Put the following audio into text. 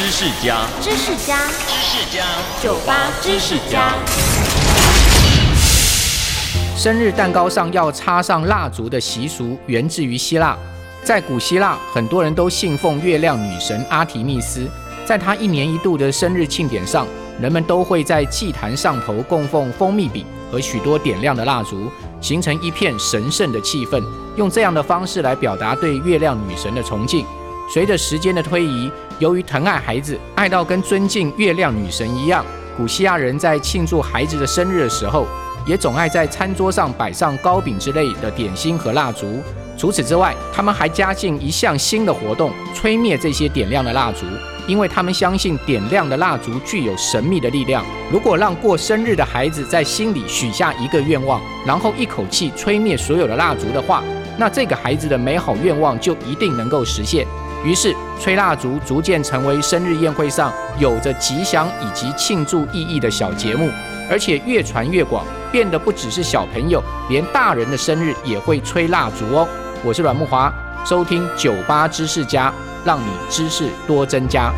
知识家，知识家，知识家，酒吧知识家。生日蛋糕上要插上蜡烛的习俗源自于希腊，在古希腊，很多人都信奉月亮女神阿提密斯，在她一年一度的生日庆典上，人们都会在祭坛上头供奉蜂蜜饼和许多点亮的蜡烛，形成一片神圣的气氛，用这样的方式来表达对月亮女神的崇敬。随着时间的推移，由于疼爱孩子，爱到跟尊敬月亮女神一样，古希腊人在庆祝孩子的生日的时候，也总爱在餐桌上摆上糕饼之类的点心和蜡烛。除此之外，他们还加进一项新的活动，吹灭这些点亮的蜡烛，因为他们相信点亮的蜡烛具有神秘的力量。如果让过生日的孩子在心里许下一个愿望，然后一口气吹灭所有的蜡烛的话，那这个孩子的美好愿望就一定能够实现。于是，吹蜡烛逐渐成为生日宴会上有着吉祥以及庆祝意义的小节目，而且越传越广，变得不只是小朋友，连大人的生日也会吹蜡烛哦。我是阮木华，收听酒吧知识家，让你知识多增加。